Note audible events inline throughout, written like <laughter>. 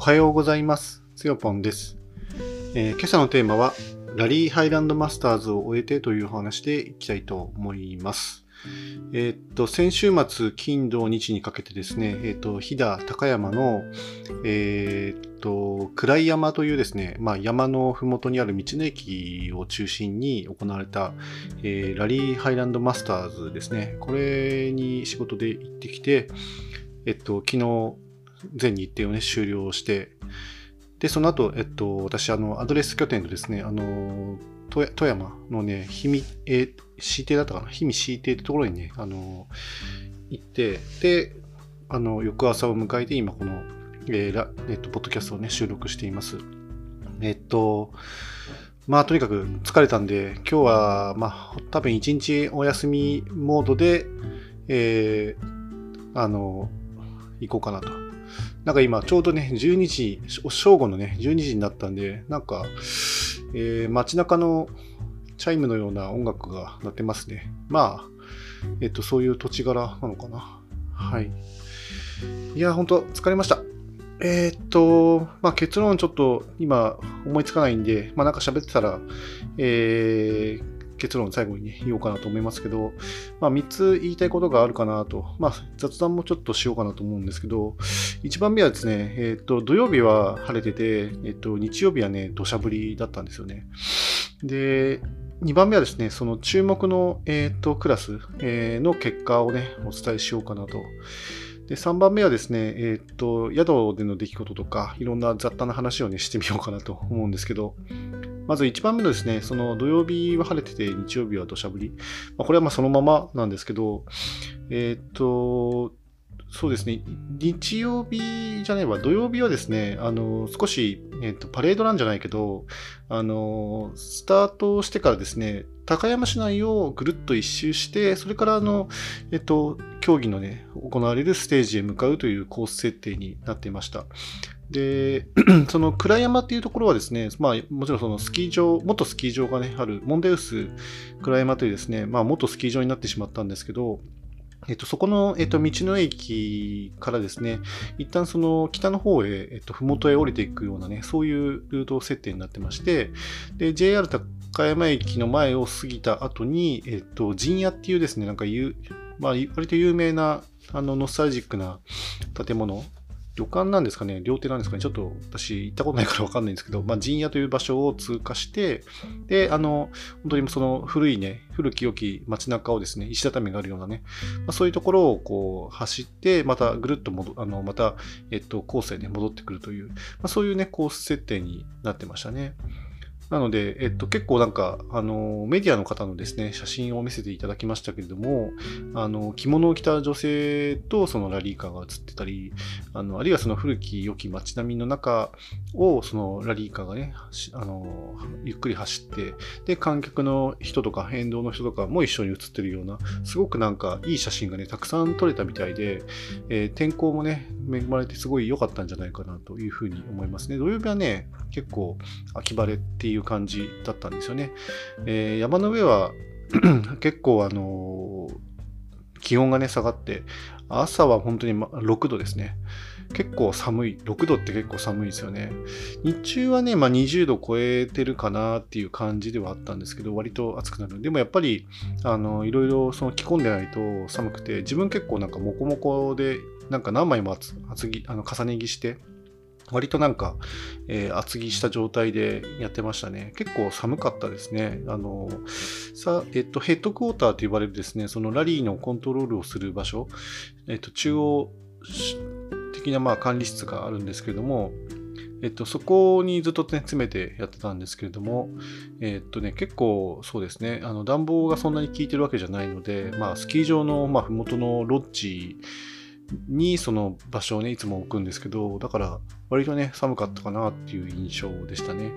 おはようございます。つよぽんです、えー今朝のテーマは、ラリーハイランドマスターズを終えてというお話でいきたいと思います。えーっと、先週末、金土日にかけてですね、えーっと、飛騨高山の、えーっと、暗い山というですね、まあ、山のふもとにある道の駅を中心に行われた、えラリーハイランドマスターズですね。これに仕事で行ってきて、えっと、昨日、全日程をね、終了して、で、その後、えっと、私、あの、アドレス拠点とですね、あの、富山のね、氷見、えー、市邸だったかな？氷見市邸ってところにね、あの、行って、で、あの、翌朝を迎えて、今、この、えーラえっと、ポッドキャストをね、収録しています。えっと、まあ、とにかく疲れたんで、今日は、まあ、多分一日お休みモードで、えーあの、行こうかなと。なんか今、ちょうどね、12時、正午のね、12時になったんで、なんか、えー街中のチャイムのような音楽が鳴ってますね。まあ、えっと、そういう土地柄なのかな。はい。いや、本当疲れました。えーっと、まあ、結論ちょっと今思いつかないんで、まあ、なんか喋ってたら、えー結論最後にね、言おうかなと思いますけど、まあ、3つ言いたいことがあるかなと、まあ、雑談もちょっとしようかなと思うんですけど、1番目はですね、えーと、土曜日は晴れてて、えーと、日曜日はね、土砂降りだったんですよね。で、2番目はですね、その注目の、えっとクラス、えの結果をね、お伝えしようかなと。で、3番目はですね、えっと、宿での出来事とか、いろんな雑多な話をね、してみようかなと思うんですけど、まず1番目のですね、その土曜日は晴れてて、日曜日は土砂降り。まあ、これはまあそのままなんですけど、えーっと、そうですね、日曜日じゃないわ、土曜日はですね、あの、少し、えっと、パレードなんじゃないけど、あの、スタートしてからですね、高山市内をぐるっと一周して、それからあの、えっと、競技のね、行われるステージへ向かうというコース設定になっていました。で、<clears throat> その倉山っていうところはですね、まあ、もちろんそのスキー場、元スキー場がね、あるモンデウス倉山というですね、まあ、元スキー場になってしまったんですけど、えっと、そこの、えっと、道の駅からですね、一旦その北の方へ、えっと、ふもとへ降りていくようなね、そういうルート設定になってまして、で、JR 高山駅の前を過ぎた後に、えっと、陣屋っていうですね、なんかゆ、まあ、割と有名な、あの、ノスタルジックな建物、旅館なんですかね、料亭なんですかね、ちょっと私行ったことないからわかんないんですけど、まあ、陣屋という場所を通過して、で、あの、本当にその古いね、古き良き街中をですね、石畳があるようなね、まあ、そういうところをこう走って、またぐるっと戻、あの、また、えっと、コースへ、戻ってくるという、まあ、そういうね、コース設定になってましたね。なので、えっと、結構なんか、あの、メディアの方のですね、写真を見せていただきましたけれども、あの、着物を着た女性とそのラリーカーが写ってたり、あの、あるいはその古き良き街並みの中を、そのラリーカーがね、あの、ゆっくり走って、で、観客の人とか、沿道の人とかも一緒に写ってるような、すごくなんかいい写真がね、たくさん撮れたみたいで、えー天候もね、恵まれてすごい良かったんじゃないかなというふうに思いますね。土曜日はね、結構秋晴れっていう感じだったんですよね。えー山の上は <clears throat> 結構あのー気温がね下がって、朝は本当にま6度ですね。結構寒い。6度って結構寒いですよね。日中はね、まあ、20度超えてるかなっていう感じではあったんですけど、割と暑くなる。でもやっぱり、あの、いろいろその着込んでないと寒くて、自分結構なんかモコモコで、なんか何枚も厚厚着、あの重ね着して、割となんか、えー厚着した状態でやってましたね。結構寒かったですね。あの、さ、えっと、ヘッドクォーターと呼ばれるですね、そのラリーのコントロールをする場所、えっと、中央的なまあ管理室があるんですけれども、えっと、そこにずっとね、詰めてやってたんですけれども、えっとね、結構そうですね、あの暖房がそんなに効いてるわけじゃないので、まあ、スキー場の、まあ、麓のロッジにその場所をね、いつも置くんですけど、だから割とね、寒かったかなっていう印象でしたね。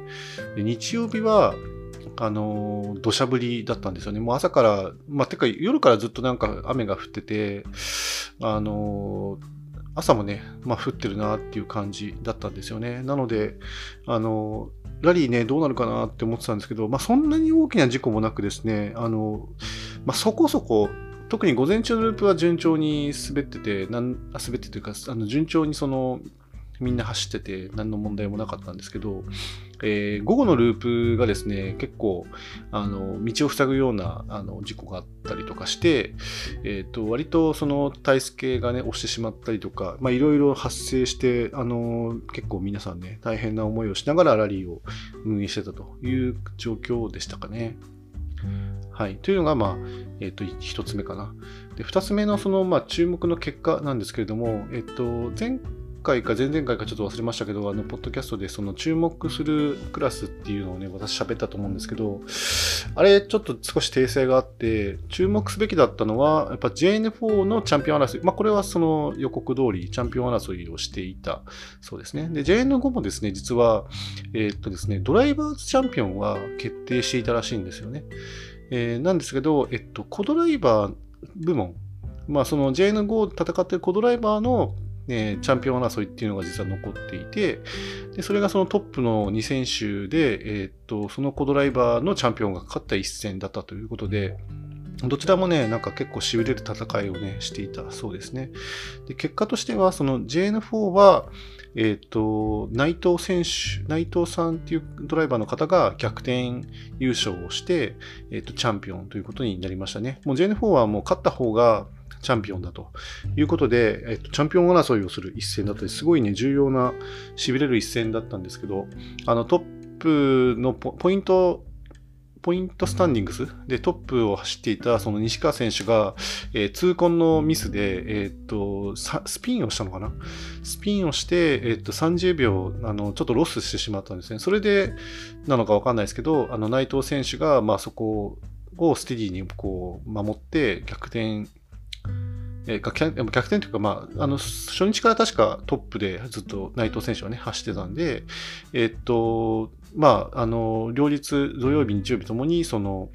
で日曜日は、あのー土砂降りだったんですよね。もう朝から、まあ、てか夜からずっとなんか雨が降ってて、あのー朝もね、まあ、降ってるなっていう感じだったんですよね。なので、あのーラリーね、どうなるかなって思ってたんですけど、まあ、そんなに大きな事故もなくですね、あのまあ、そこそこ、特に午前中のループは順調に滑ってて、なん滑ってというか、あの順調にその、みんな走ってて何の問題もなかったんですけど、えー、午後のループがですね、結構、あの、道を塞ぐような、あの、事故があったりとかして、え、ー、と、割とその体ス系がね、押してしまったりとか、いろいろ発生して、あの、結構皆さんね、大変な思いをしながらラリーを運営してたという状況でしたかね。はい。というのが、まあ、え、ー、と、一つ目かな。で、二つ目のその、まあ、注目の結果なんですけれども、えっ、と、前回回か前々回かちょっと忘れましたけど、あの、ポッドキャストでその注目するクラスっていうのをね、私喋ったと思うんですけど、あれ、ちょっと少し訂正があって、注目すべきだったのは、やっぱ JN4 のチャンピオン争い。まあ、これはその予告通り、チャンピオン争いをしていたそうですね。で、JN5 もですね、実は、えー、っとですね、ドライバーズチャンピオンは決定していたらしいんですよね。えー、なんですけど、えっと、コドライバー部門、まあ、その JN5 を戦っているコドライバーのえー、チャンピオン争いっていうのが実は残っていて、でそれがそのトップの2選手で、えー、っと、そのコドライバーのチャンピオンが勝った一戦だったということで、どちらもね、なんか結構痺れる戦いをね、していたそうですね。で結果としては、その JN4 は、えっ、と、内藤選手、内藤さんっていうドライバーの方が逆転優勝をして、えっ、と、チャンピオンということになりましたね。もう JN4 はもう勝った方が、チャンピオンだということで、えっと、チャンピオン争いをする一戦だったり、すごいね、重要な、痺れる一戦だったんですけど、あの、トップのポイント、ポイントスタンディングス？でトップを走っていたその西川選手が、えー、痛恨のミスで、えー、っと、スピンをしたのかな？スピンをして、えー、っと、30秒、あの、ちょっとロスしてしまったんですね。それでなのかわかんないですけど、あの、内藤選手が、まあそこをステディにこう守って逆転えー、逆転というか、まあ、あの初日から確かトップでずっと内藤選手はね、走ってたんで、えー、っと、まあ、あの、両日、土曜日、日曜日ともに、その、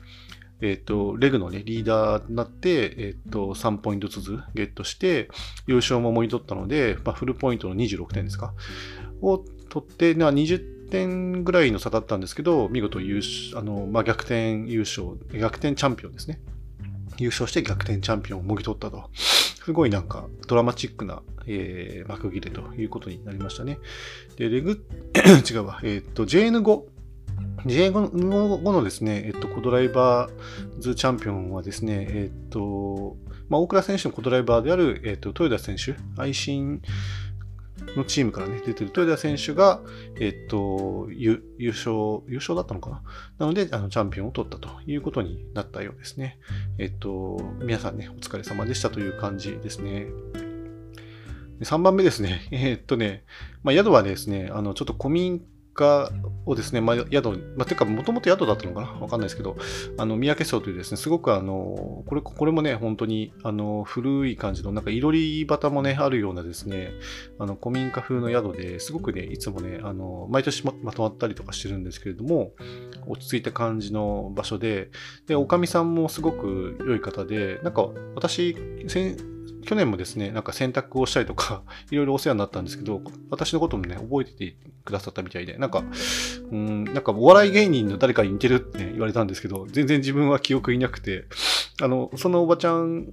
えっ、と、レグのね、リーダーになって、えっ、と、3ポイントずつゲットして、優勝ももぎ取ったので、まあ、フルポイントの26点ですか、を取って、な20点ぐらいの差だったんですけど、見事優勝、あの、まあ、逆転優勝、逆転チャンピオンですね。優勝して逆転チャンピオンをもぎ取ったと。すごいなんかドラマチックな、えー、幕切れということになりましたね。で、レグ、<clears throat> 違うわ、えっ、と、JN5。JN5 のですね、えっ、と、コドライバーズチャンピオンはですね、えっ、と、まあ、大倉選手のコドライバーである、えっ、と、豊田選手、愛心のチームからね、出てる豊田選手が、えっと、優勝、優勝だったのかな？なので、あの、チャンピオンを取ったということになったようですね。えっと、皆さんね、お疲れ様でしたという感じですね。3番目ですね。<laughs> えっとね、まあ、宿はですね、あの、ちょっと古民家をですね、まあ、宿、まあ、てか、もともと宿だったのかな？わかんないですけど、あの、三宅荘というですね、すごくあの、これ、これもね、本当に、あの、古い感じの、なんか、いろり旗もね、あるようなですね、あの、古民家風の宿ですごくね、いつもね、あの、毎年ままとまったりとかしてるんですけれども、落ち着いた感じの場所で、で、おかみさんもすごく良い方で、なんか、私、先去年もですね、なんか洗濯をしたりとか、<laughs> いろいろお世話になったんですけど、私のこともね、覚えててくださったみたいで、なんか、うん、なんかお笑い芸人の誰かに似てるって、言われたんですけど、全然自分は記憶いなくて、あの、そのおばちゃん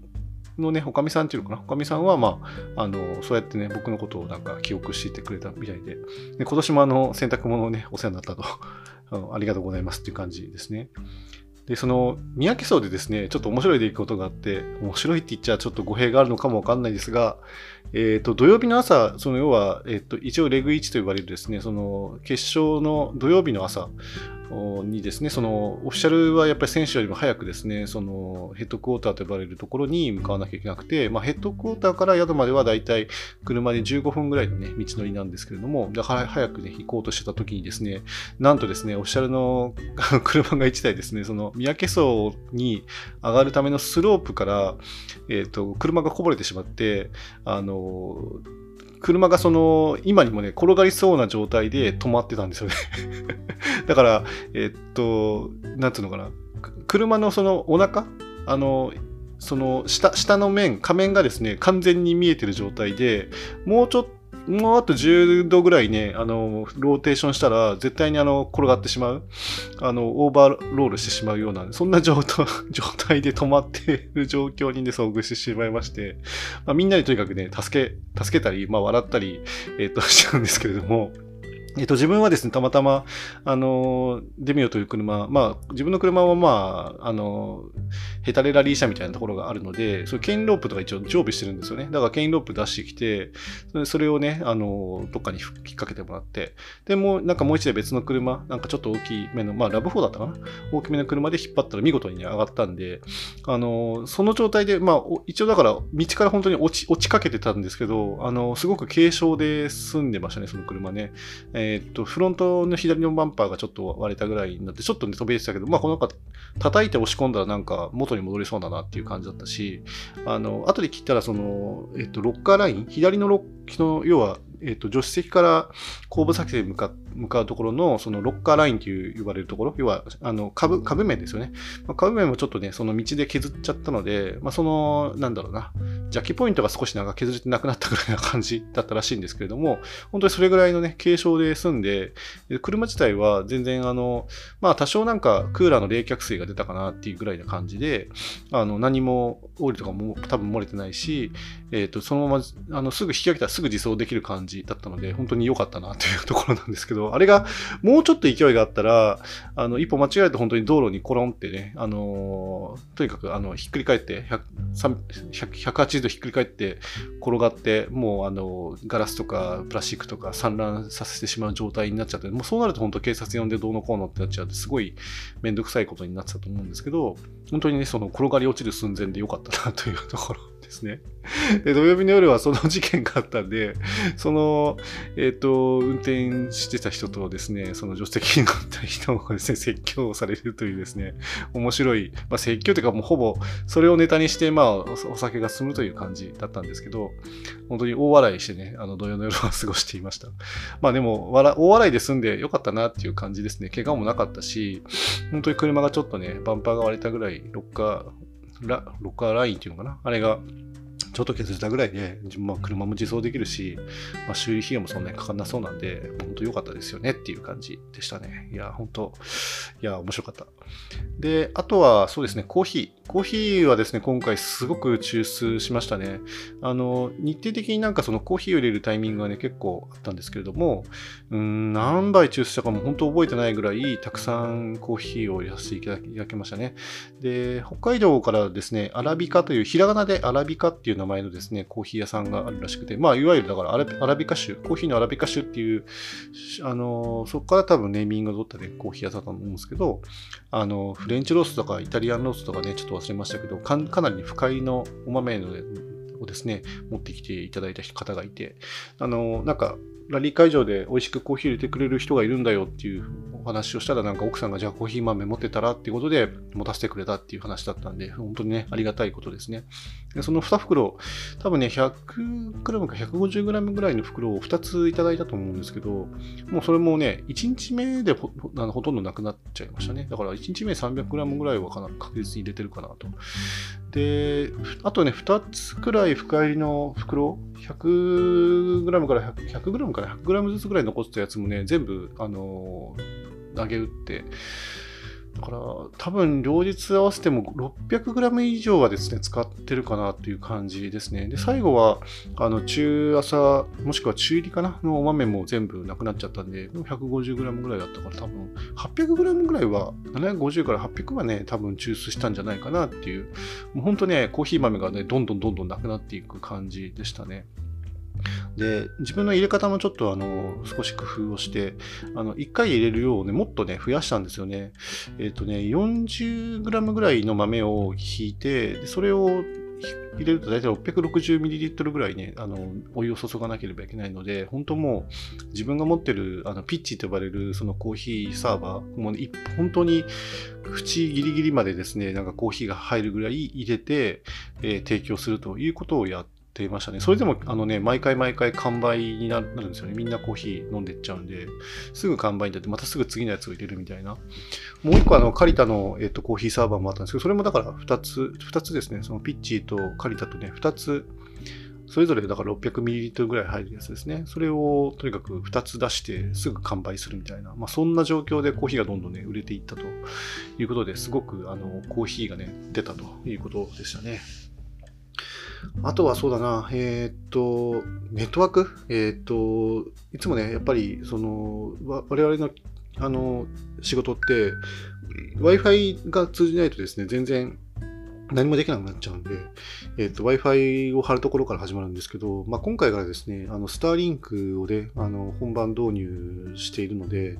のね、おかみさんっていうのかな、おかみさんは、まあ、あの、そうやってね、僕のことをなんか記憶していてくれたみたいで、で今年もあの、洗濯物をね、お世話になったと、あ <laughs> のありがとうございますっていう感じですね。で、その、三宅荘でですね、ちょっと面白い出来事があって、面白いって言っちゃちょっと語弊があるのかもわかんないですが、え、ー、と、土曜日の朝、その要は、え、ー、と、一応レグ1と呼ばれるですね、その、決勝の土曜日の朝、にですね、そのオフィシャルはやっぱり選手よりも早くですね、そのヘッドクォーターと呼ばれるところに向かわなきゃいけなくて、まあ、ヘッドクォーターから宿まではだいたい車で15分ぐらいのね、道のりなんですけれども、だから早くね、行こうとしてた時にですね、なんとですね、オフィシャルの車が1台ですね、その三宅荘に上がるためのスロープから、えっ、ー、と、車がこぼれてしまって、あの、車がその、今にもね、転がりそうな状態で止まってたんですよね。<laughs> だから、えっと、なんつうのかな。車のそのお腹？あの、その下、下の面、仮面がですね、完全に見えてる状態で、もうちょっもうあと10度ぐらいね、あの、ローテーションしたら、絶対にあの、転がってしまう。あの、オーバーロールしてしまうような、そんな状態 <laughs> で止まっている状況にね、遭遇してしまいまして、まあ、みんなでとにかくね、助け、助けたり、まあ、笑ったり、えっ、ー、と、しちゃうんですけれども、えっと、自分はですね、たまたま、あの、デミオという車、まあ、自分の車はまあ、あの、ヘタレラリー車みたいなところがあるので、そ牽引ロープとか一応常備してるんですよね。だから牽引ロープ出してきて、それをね、あの、どっかに引っ掛けてもらって、で、も、なんかもう一台別の車、なんかちょっと大きめの、まあ、ラブ4だったかな？大きめの車で引っ張ったら見事にね、上がったんで、あの、その状態で、まあ、一応だから、道から本当に落ち、落ちかけてたんですけど、あの、すごく軽傷で済んでましたね、その車ね。えーえー、っと、フロントの左のバンパーがちょっと割れたぐらいになって、ちょっとね、飛び出てたけど、まあ、この中、叩いて押し込んだらなんか元に戻りそうだなっていう感じだったし、あの、後で切ったら、その、えっと、ロッカーライン、左のロッの、要は、えっと、助手席から後部座席へ向か向かうところの、そのロッカーラインという呼ばれるところ、要は、あの、株、株面ですよね。まあ、株面もちょっとね、その道で削っちゃったので、まあ、その、なんだろうな、ジャッキポイントが少しなんか削れてなくなったぐらいな感じだったらしいんですけれども、本当にそれぐらいのね、軽傷で済んで、車自体は全然あの、まあ多少なんかクーラーの冷却水が出たかなっていうぐらいな感じで、あの、何もオイルとかも多分漏れてないし、えっ、ー、と、そのまま、あの、すぐ引き上げたらすぐ自走できる感じだったので、本当に良かったなというところなんですけど、あれがもうちょっと勢いがあったら、あの、一歩間違えると本当に道路にコロンってね、あのとにかく、あの、ひっくり返って180度ひっくり返って転がって、もう、あの、ガラスとかプラスチックとか散乱させてしまう状態になっちゃって、もうそうなると本当警察呼んでどうのこうのってなっちゃうと、すごいめんどくさいことになってたと思うんですけど、本当にね、その転がり落ちる寸前で良かったなというところ。ですね。<laughs> で、土曜日の夜はその事件があったんで、<laughs> その、えっ、ー、と、運転してた人とですね、その助手席に乗った人がですね、説教をされるというですね、面白い、まあ、説教というかもうほぼそれをネタにして、まあ、お酒が進むという感じだったんですけど、本当に大笑いしてね、あの、土曜の夜は過ごしていました。まあでも、大笑いで済んでよかったなっていう感じですね。怪我もなかったし、本当に車がちょっとね、バンパーが割れたぐらい、ロッカー、ラロッカーラインっていうのかな？あれがちょっと削れたぐらいで、まあ、車も自走できるし、まあ、修理費用もそんなにかかんなそうなんで、本当良かったですよねっていう感じでしたね。いや、本当いや、面白かった。で、あとは、そうですね、コーヒー。コーヒーはですね、今回すごく抽出しましたね。あの、日程的になんかそのコーヒーを入れるタイミングがね、結構あったんですけれども、うん、何杯抽出したかも本当覚えてないぐらい、たくさんコーヒーを入れさせていただきましたね。で、北海道からですね、アラビカという、ひらがなでアラビカっていう名前のですね、コーヒー屋さんがあるらしくて、まあ、いわゆるだからアラビカ州、コーヒーのアラビカ州っていう、あの、そこから多分ネーミングを取ったね、コーヒー屋さんだと思うんですけど、あの、フレンチロースとかイタリアンロースとかね、ちょっと忘れましたけど、かなり不快のお豆のをですね、持ってきていただいた方がいて、あの、なんか、ラリー会場で美味しくコーヒー入れてくれる人がいるんだよっていうお話をしたら、なんか奥さんがじゃあコーヒー豆持ってたらっていうことで持たせてくれたっていう話だったんで、本当にね、ありがたいことですね。でその2袋、多分ね、100g か 150g ぐらいの袋を2ついただいたと思うんですけど、もうそれもね、1日目でほほとんどなくなっちゃいましたね。だから1日目 300g ぐらいはかな確実に入れてるかなと。で、あとね、2つくらい深入りの袋、100g から 100g から 100g ずつぐらい残ったやつもね、全部、あの、投げ打って、だから多分両日合わせても 600g 以上はですね、使ってるかなという感じですね。で、最後は、あの、中朝、もしくは中入りかな？のお豆も全部なくなっちゃったんで、150g ぐらいだったから多分 800g ぐらいは、750から800はね、多分抽出したんじゃないかなっていう、もう本当ね、コーヒー豆がね、どんどんどんどんなくなっていく感じでしたね。で、自分の入れ方もちょっとあの、少し工夫をして、あの、1回入れる量をね、もっとね、増やしたんですよね。えっ、ー、とね、40g ぐらいの豆を引いて、それを入れると大体 660ml ぐらいね、あの、お湯を注がなければいけないので、本当もう自分が持ってるあのピッチと呼ばれるそのコーヒーサーバー、もう、ね、本当に縁ギリギリまでですね、なんかコーヒーが入るぐらい入れて、えー、提供するということをやってっていましたね。それでも、あのね、毎回毎回完売になるんですよね。みんなコーヒー飲んでっちゃうんで、すぐ完売になって、またすぐ次のやつを入れるみたいな。もう一個、あの、カリタの、えっと、コーヒーサーバーもあったんですけど、それもだから2つ、2つですね。そのピッチとカリタとね、2つ、それぞれだから 600ml ぐらい入るやつですね。それをとにかく2つ出してすぐ完売するみたいな、まあ、そんな状況でコーヒーがどんどんね、売れていったということですごくあのコーヒーがね、出たということでしたね。あとはそうだな、えっ、と、ネットワーク？えっ、と、いつもね、やっぱり、その、我々のあの仕事って、Wi-Fi が通じないとですね、全然何もできなくなっちゃうんで、えっ、と、Wi-Fi を貼るところから始まるんですけど、まあ、今回からですね、あの、スターリンクをね、あの、本番導入しているので、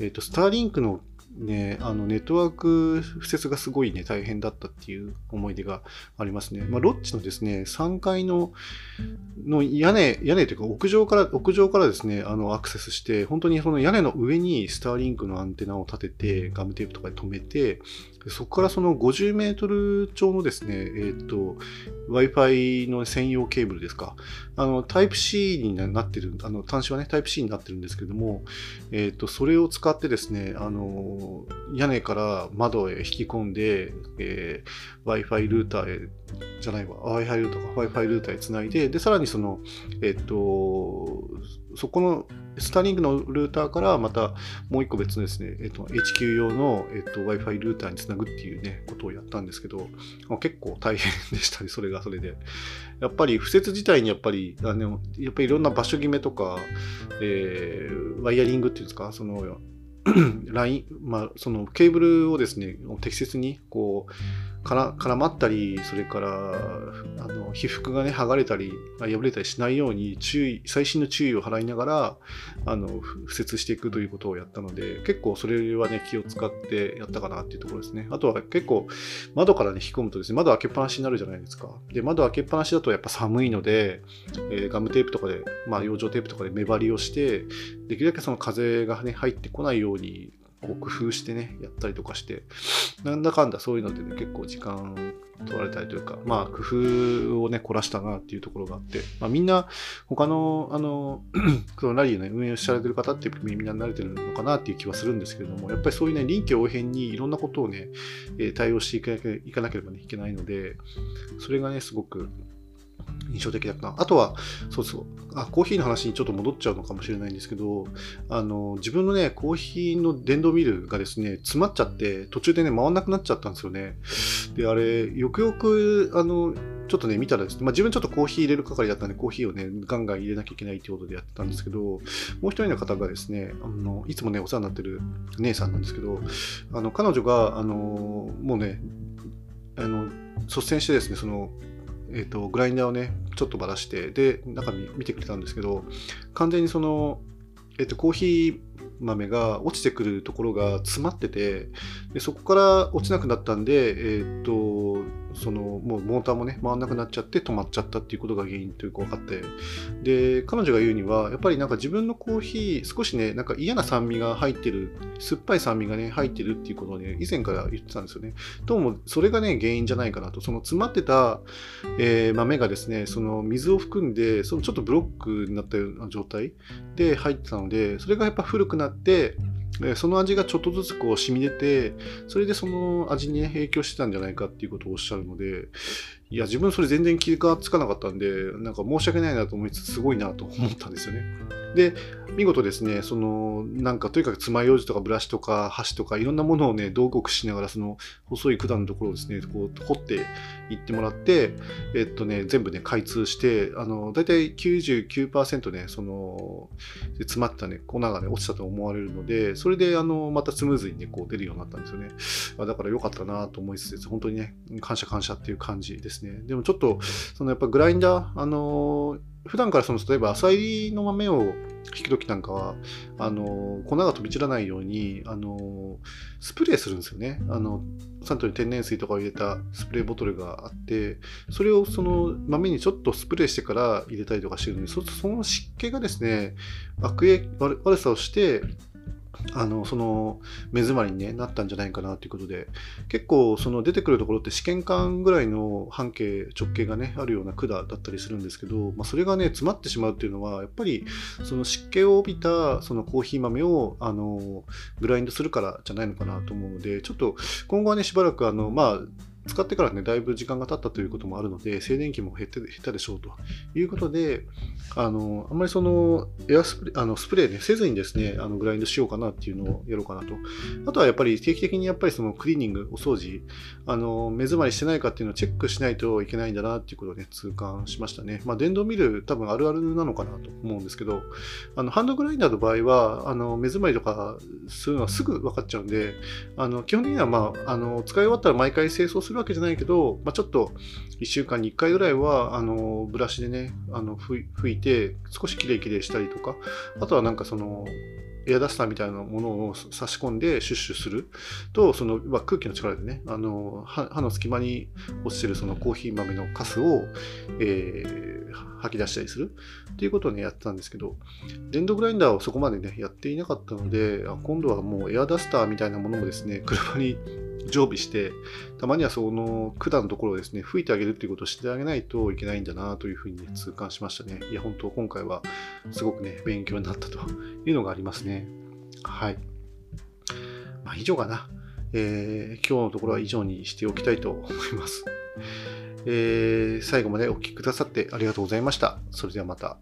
えっ、と、スターリンクのね、あのネットワーク敷設がすごいね、大変だったっていう思い出がありますね。まあ、ロッチのですね、3階のの屋根、屋根というか屋上から、屋上からですね、あのアクセスして、本当にその屋根の上にスターリンクのアンテナを立てて、ガムテープとかで止めて、でそこからその50メートル超のですね、えっ、と、Wi-Fi の専用ケーブルですか。あの、Type-C になってる、あの、端子はね、Type-C になってるんですけども、えっ、と、それを使ってですね、あの、屋根から窓へ引き込んで、えー、Wi-Fi ルーターへ、じゃないわ、Wi-Fi ルーターか、Wi-Fi ルーターへつないで、で、さらにその、えっ、と、そこのスターリングのルーターからまたもう一個別のですね、えっと、HQ 用の、えっと、Wi-Fi ルーターにつなぐっていうね、ことをやったんですけど、まあ結構大変でしたね、それがそれで。やっぱり、敷設自体にやっぱり、あのやっぱりいろんな場所決めとか、えー、ワイヤリングっていうんですか、その、<clears throat> ライン、まあ、そのケーブルをですね、適切にこう、から絡まったり、それからあの被覆がね、剥がれたり、破れたりしないように注意、細心の注意を払いながら、あの、敷設していくということをやったので、結構それはね、気を使ってやったかなっていうところですね。あとは結構窓からね、引き込むとですね、窓開けっぱなしになるじゃないですか。で、窓開けっぱなしだとやっぱ寒いので、えー、ガムテープとかで、まあ、養生テープとかで目張りをして、できるだけその風がね、入ってこないようにこう工夫してね、やったりとかして、なんだかんだそういうのでね、結構時間取られたりというか、まあ工夫をね、凝らしたなっていうところがあって、まあみんな、他の、あの、<clears throat> そのラリーの、運営をされてる方ってみんな慣れてるのかなっていう気はするんですけれども、やっぱりそういうね、臨機応変にいろんなことをね、対応していかなければ、ね、いけないので、それがね、すごく印象的だった。あとは、そうそう、あ、コーヒーの話にちょっと戻っちゃうのかもしれないんですけど、あの、自分のね、コーヒーの電動ミルがですね、詰まっちゃって、途中でね、回んなくなっちゃったんですよね。で、あれ、よくよく、あの、ちょっとね、見たらですね、まあ、自分ちょっとコーヒー入れる係だったんで、コーヒーをね、ガンガン入れなきゃいけないってことでやってたんですけど、もう一人の方がですね、あの、いつもね、お世話になってる姉さんなんですけど、あの、彼女が、あの、もうね、あの、率先してですね、その、えーと、グラインダーをねちょっとばらしてで中身見てくれたんですけど完全にその、えーと、コーヒー豆が落ちてくるところが詰まっててでそこから落ちなくなったんで、えっとそのもうモーターもね回らなくなっちゃって止まっちゃったっていうことが原因というか分かって。で彼女が言うにはやっぱりなんか自分のコーヒー少しねなんか嫌な酸味が入ってる酸っぱい酸味がね入ってるっていうことをね以前から言ってたんですよね。どうもそれがね原因じゃないかなと。その詰まってた、えー、豆がですねその水を含んでそのちょっとブロックになったような状態で入ってたのでそれがやっぱ古くなってその味がちょっとずつこう染み出て、それでその味に、影響してたんじゃないかっていうことをおっしゃるので、いや、自分それ全然気がつかなかったんで、なんか申し訳ないなと思いつつ、すごいなと思ったんですよね。で、見事ですね、その、なんかとにかく爪楊枝とかブラシとか箸とかいろんなものをね、道具をしながら、その細い管のところをですね、こう掘っていってもらって、えっとね、全部ね、開通して、あの、だいたい99%ね、その、詰まったね、粉がね、落ちたと思われるので、それで、あの、またスムーズにね、こう出るようになったんですよね。だから良かったなと思いつつ、本当にね、感謝感謝っていう感じですね。でもちょっと、そのやっぱグラインダー、あの普段からその例えば浅入りの豆を引く時なんかはあの粉が飛び散らないようにあのスプレーするんですよね。あのサントリー天然水とかを入れたスプレーボトルがあってそれをその豆にちょっとスプレーしてから入れたりとかしてるのでその湿気がですね悪影悪さをしてあのその目詰まりに、ね、なったんじゃないかなということで結構その出てくるところって試験管ぐらいの半径直径がねあるような管だったりするんですけど、まあ、それがね詰まってしまうっていうのはやっぱりその湿気を帯びたそのコーヒー豆をあのグラインドするからじゃないのかなと思うのでちょっと今後はねしばらくあのまあ使ってからね、だいぶ時間が経ったということもあるので、静電気も減って減ったでしょうということで、あの、あんまりその、エアスプレー、あのスプレーね、せずにですね、あのグラインドしようかなっていうのをやろうかなと。あとはやっぱり定期的にやっぱりそのクリーニング、お掃除、あの、目詰まりしてないかっていうのをチェックしないといけないんだなっていうことをね、痛感しましたね。まあ、電動ミル多分あるあるなのかなと思うんですけど、あの、ハンドグラインダーの場合は、あの、目詰まりとかするのはすぐ分かっちゃうんで、あの、基本的にはまあ、あの、使い終わったら毎回清掃するわけじゃないけど、まあ、ちょっと1週間に1回ぐらいは、あの、ブラシでね、あの、拭いて、少しきれいきれいしたりとか、あとはなんかその、エアダスターみたいなものを差し込んでシュッシュする。と、その、まあ、空気の力でね、あの歯の隙間に落ちてるそのコーヒー豆のカスを、えー、吐き出したりする。っていうことをね、やってたんですけど、電動グラインダーをそこまでね、やっていなかったので、今度はもうエアダスターみたいなものもですね、車に常備して、たまにはその管のところをですね、吹いてあげるっていうことをしてあげないといけないんだなというふうに、ね、痛感しましたね。いや、本当今回はすごくね、勉強になったというのがありますね。はい。まあ、以上かな。えー、今日のところは以上にしておきたいと思います。えー、最後までお聴きくださってありがとうございました。それではまた。